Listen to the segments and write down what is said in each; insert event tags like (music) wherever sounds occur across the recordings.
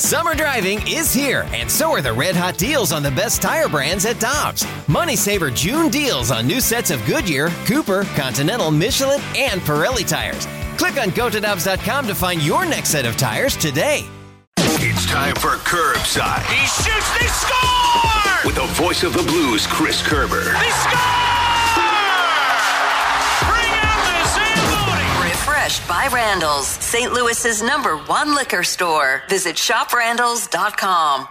Summer driving is here, and so are the red hot deals on the best tire brands at Dobbs. Money Saver June deals on new sets of Goodyear, Cooper, Continental, Michelin, and Pirelli tires. Click on gotodobbs.com to find your next set of tires today. It's time for Curbside. He shoots, they score! With the voice of the Blues, Chris Kerber. They score! By Randall's, St. Louis's number one liquor store. Visit shoprandalls.com.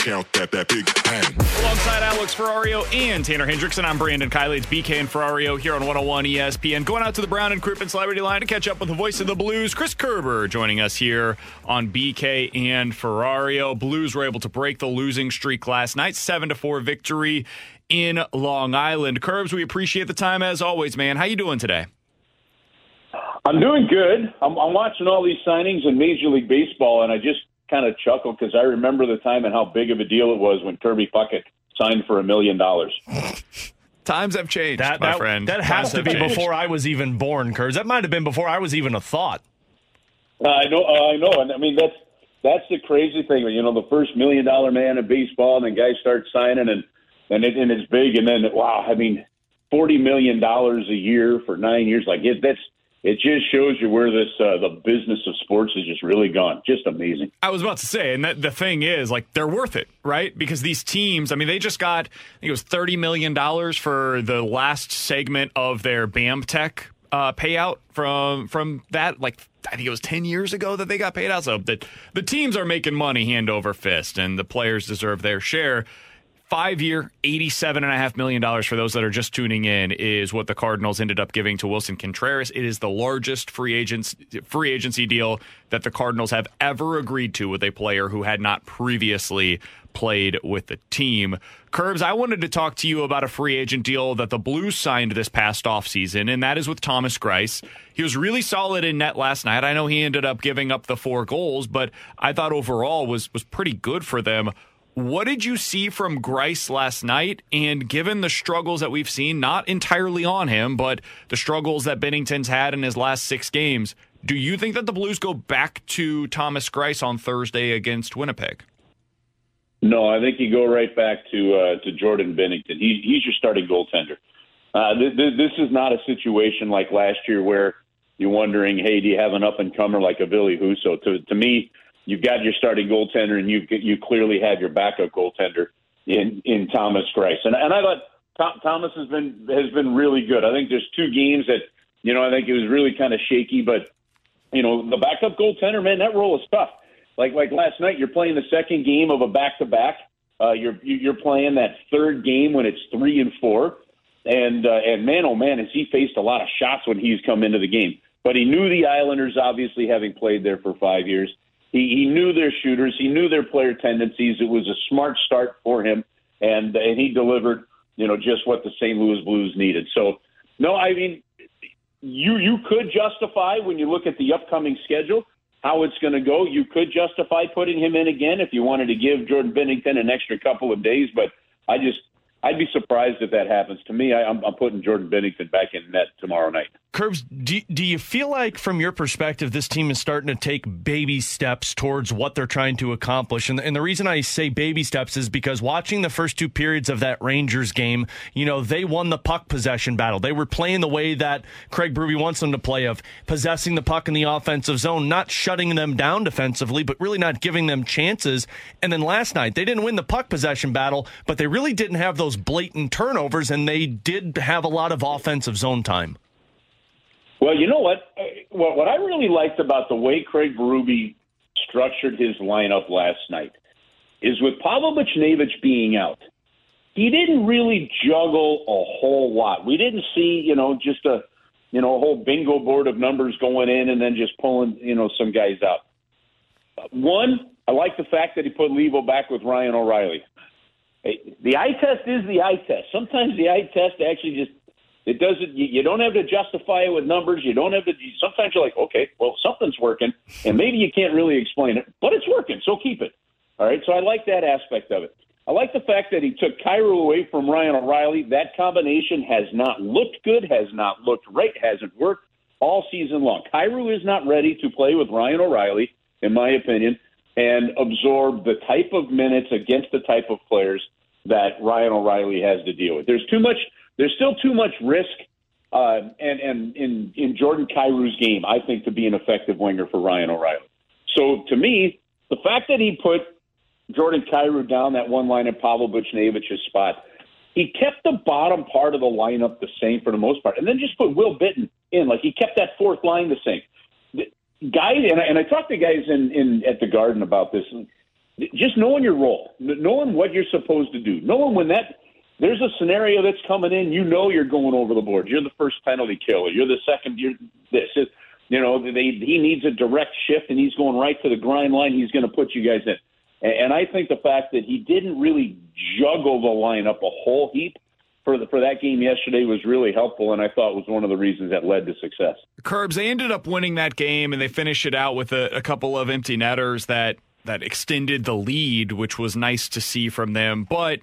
Count that, that big bang. Alongside Alex Ferrario and Tanner Hendrickson, I'm Brandon Kiley. It's BK and Ferrario here on 101 ESPN. Going out to the Brown and Crouppen Celebrity Line to catch up with the voice of the Blues, Chris Kerber, joining us here on BK and Ferrario. Blues were able to break the losing streak last night, 7 to 4 victory in Long Island. Curbs, we appreciate the time as always, man. How you doing today? I'm doing good. I'm, I'm watching all these signings in Major League Baseball, and I just kind of chuckle because I remember the time and how big of a deal it was when Kirby Puckett signed for a million dollars. (laughs) Times have changed, That, my that, friend. that has Times to be changed. before I was even born, Curbs. That might have been before I was even a thought. Uh, I know, uh, I know, and I mean that's that's the crazy thing. You know, the first million dollar man in baseball, and then guys start signing, and and, it, and it's big, and then wow, I mean, forty million dollars a year for nine years, like it, that's it just shows you where this uh, the business of sports has just really gone. Just amazing. I was about to say, and that, the thing is, like, they're worth it, right? Because these teams, I mean, they just got, I think it was $30 million for the last segment of their BAM Tech uh, payout from from that. Like, I think it was 10 years ago that they got paid out. So the, the teams are making money hand over fist, and the players deserve their share. Five year, $87.5 million for those that are just tuning in is what the Cardinals ended up giving to Willson Contreras. It is the largest free agents free agency deal that the Cardinals have ever agreed to with a player who had not previously played with the team. Curbs, I wanted to talk to you about a free agent deal that the Blues signed this past offseason, and that is with Thomas Greiss. He was really solid in net last night. I know he ended up giving up the four goals, but I thought overall was was pretty good for them. What did you see from Greiss last night? And given the struggles that we've seen, not entirely on him, but the struggles that Binnington's had in his last six games, do you think that the Blues go back to Thomas Greiss on Thursday against Winnipeg? No, I think you go right back to uh, to Jordan Binnington. He, he's your starting goaltender. Uh, th- th- this is not a situation like last year where you're wondering, hey, do you have an up and comer like a Ville Husso? To to me, you've got your starting goaltender, and you you clearly have your backup goaltender in in Thomas Greiss. And and I thought Tom, Thomas has been has been really good. I think there's two games that you know I think it was really kind of shaky, but you know the backup goaltender, man, that role is tough. Like like last night, you're playing the second game of a back to back. You're you're playing that third game when it's three and four, and uh, and man, oh man, has he faced a lot of shots when he's come into the game. But he knew the Islanders, obviously having played there for five years. He, he knew their shooters. He knew their player tendencies. It was a smart start for him, and and he delivered. You know just what the St. Louis Blues needed. So no, I mean you you could justify when you look at the upcoming schedule how it's going to go. You could justify putting him in again if you wanted to give Jordan Binnington an extra couple of days, but I just I'd be surprised if that happens. To me, I, I'm, I'm putting Jordan Binnington back in net tomorrow night. Curbs, do, do you feel like, from your perspective, this team is starting to take baby steps towards what they're trying to accomplish? And, and the reason I say baby steps is because watching the first two periods of that Rangers game, you know, they won the puck possession battle. They were playing the way that Craig Berube wants them to play of possessing the puck in the offensive zone, not shutting them down defensively, but really not giving them chances. And then last night, they didn't win the puck possession battle, but they really didn't have those blatant turnovers, and they did have a lot of offensive zone time. Well, you know what? Uh, what, what I really liked about the way Craig Berube structured his lineup last night is with Pavel Buchnevich being out, he didn't really juggle a whole lot. We didn't see, you know, just a, you know, a whole bingo board of numbers going in and then just pulling, you know, some guys out. One, I like the fact that he put Levo back with Ryan O'Reilly. The eye test is the eye test. Sometimes the eye test actually just it doesn't. You, you don't have to justify it with numbers. You don't have to. Sometimes you're like, okay, well, something's working, and maybe you can't really explain it, but it's working, so keep it. All right. So I like that aspect of it. I like the fact that he took Kyrou away from Ryan O'Reilly. That combination has not looked good, has not looked right, hasn't worked all season long. Kyrou is not ready to play with Ryan O'Reilly, in my opinion, and absorb the type of minutes against the type of players that Ryan O'Reilly has to deal with. There's too much. There's still too much risk, uh, and and in in Jordan Kyrou's game, I think to be an effective winger for Ryan O'Reilly. So to me, the fact that he put Jordan Kyrou down that one line in Pavel Buchnevich's spot, he kept the bottom part of the lineup the same for the most part, and then just put Will Bitton in. Like he kept that fourth line the same. The guys, and I, and I talked to guys in, in at the Garden about this. Just knowing your role, knowing what you're supposed to do, knowing when that there's a scenario that's coming in, you know you're going over the board. You're the first penalty killer. You're the second. You're this. It, you know, they, he needs a direct shift, and he's going right to the grind line. He's going to put you guys in. And I think the fact that he didn't really juggle the lineup a whole heap for the, for that game yesterday was really helpful, and I thought was one of the reasons that led to success. Curbs, they ended up winning that game, and they finished it out with a, a couple of empty netters that that extended the lead, which was nice to see from them. But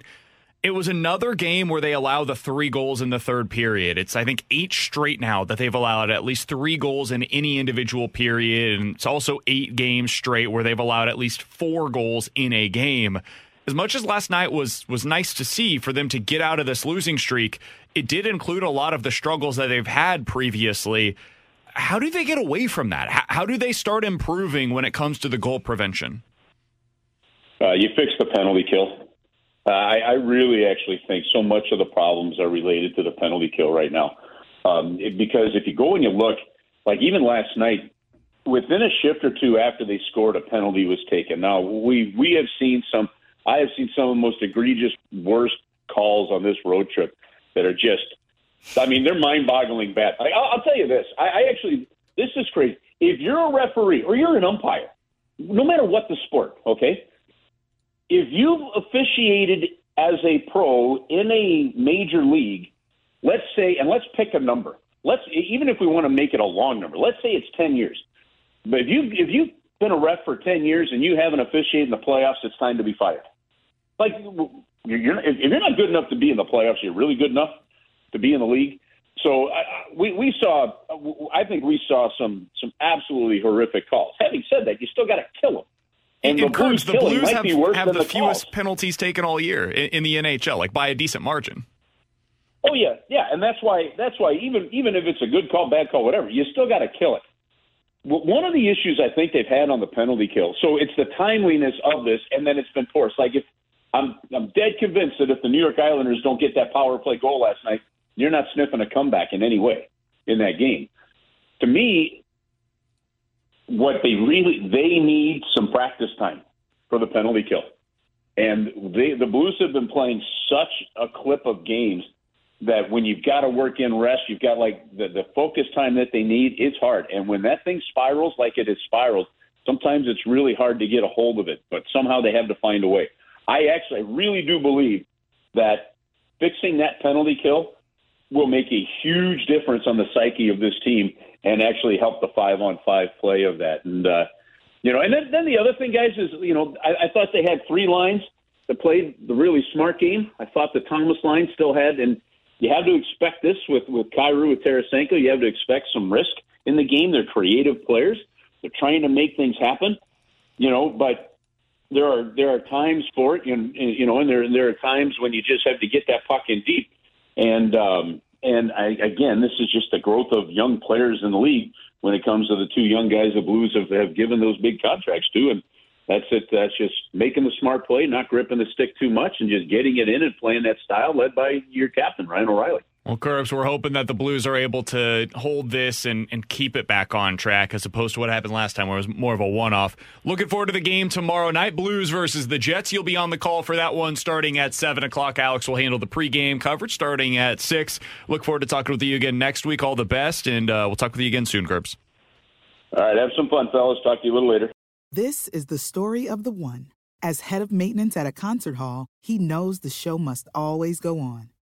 it was another game where they allow the three goals in the third period. It's, I think, eight straight now that they've allowed at least three goals in any individual period. And it's also eight games straight where they've allowed at least four goals in a game. As much as last night was was nice to see for them to get out of this losing streak, it did include a lot of the struggles that they've had previously. How do they get away from that? How, how do they start improving when it comes to the goal prevention? Uh, you fix the penalty kill. Uh, I, I really actually think so much of the problems are related to the penalty kill right now. Um, it, because if you go and you look, like even last night, within a shift or two after they scored, a penalty was taken. Now we we have seen some. I have seen some of the most egregious, worst calls on this road trip that are just. I mean, they're mind-boggling bad. I, I'll, I'll tell you this. I, I actually, this is crazy. If you're a referee or you're an umpire, no matter what the sport, okay, if you've officiated as a pro in a major league, let's say, and let's pick a number. Let's even if we want to make it a long number. Let's say it's ten years. But if you if you've been a ref for ten years and you haven't officiated in the playoffs, it's time to be fired. Like you're, if you're not good enough to be in the playoffs, you're really good enough to be in the league. So I, we we saw, I think we saw some some absolutely horrific calls. Having said that, you still got to kill them. And the Blues, the Blues have, have the, the fewest penalties taken all year in, in, the NHL, like by a decent margin. Oh yeah, yeah, and that's why that's why even even if it's a good call, bad call, whatever, you still got to kill it. One of the issues I think they've had on the penalty kill, so it's the timeliness of this, and then it's been forced. Like if I'm I'm dead convinced that if the New York Islanders don't get that power play goal last night, you're not sniffing a comeback in any way in that game. To me, what they really they need some practice time for the penalty kill. And they, the Blues have been playing such a clip of games that when you've got to work in rest, you've got like the, the focus time that they need. It's hard, and when that thing spirals like it has spiraled, sometimes it's really hard to get a hold of it. But somehow they have to find a way. I actually, I really do believe that fixing that penalty kill will make a huge difference on the psyche of this team and actually help the five on five play of that. And uh, you know, and then then the other thing, guys, is you know, I, I thought they had three lines that played the really smart game. I thought the Thomas line still had, and you have to expect this with with Kyrou with Tarasenko. You have to expect some risk in the game. They're creative players. They're trying to make things happen. You know, but there are there are times for it, and you know, and there there are times when you just have to get that puck in deep. And um, and I, again, this is just the growth of young players in the league when it comes to the two young guys the Blues have, have given those big contracts to. And that's it. That's just making the smart play, not gripping the stick too much, and just getting it in and playing that style led by your captain, Ryan O'Reilly. Well, Curbs, we're hoping that the Blues are able to hold this and, and keep it back on track as opposed to what happened last time where it was more of a one off. Looking forward to the game tomorrow night Blues versus the Jets. You'll be on the call for that one starting at 7 o'clock. Alex will handle the pregame coverage starting at 6. Look forward to talking with you again next week. All the best, and uh, we'll talk with you again soon, Curbs. All right. Have some fun, fellas. Talk to you a little later. This is the story of the one. As head of maintenance at a concert hall, he knows the show must always go on.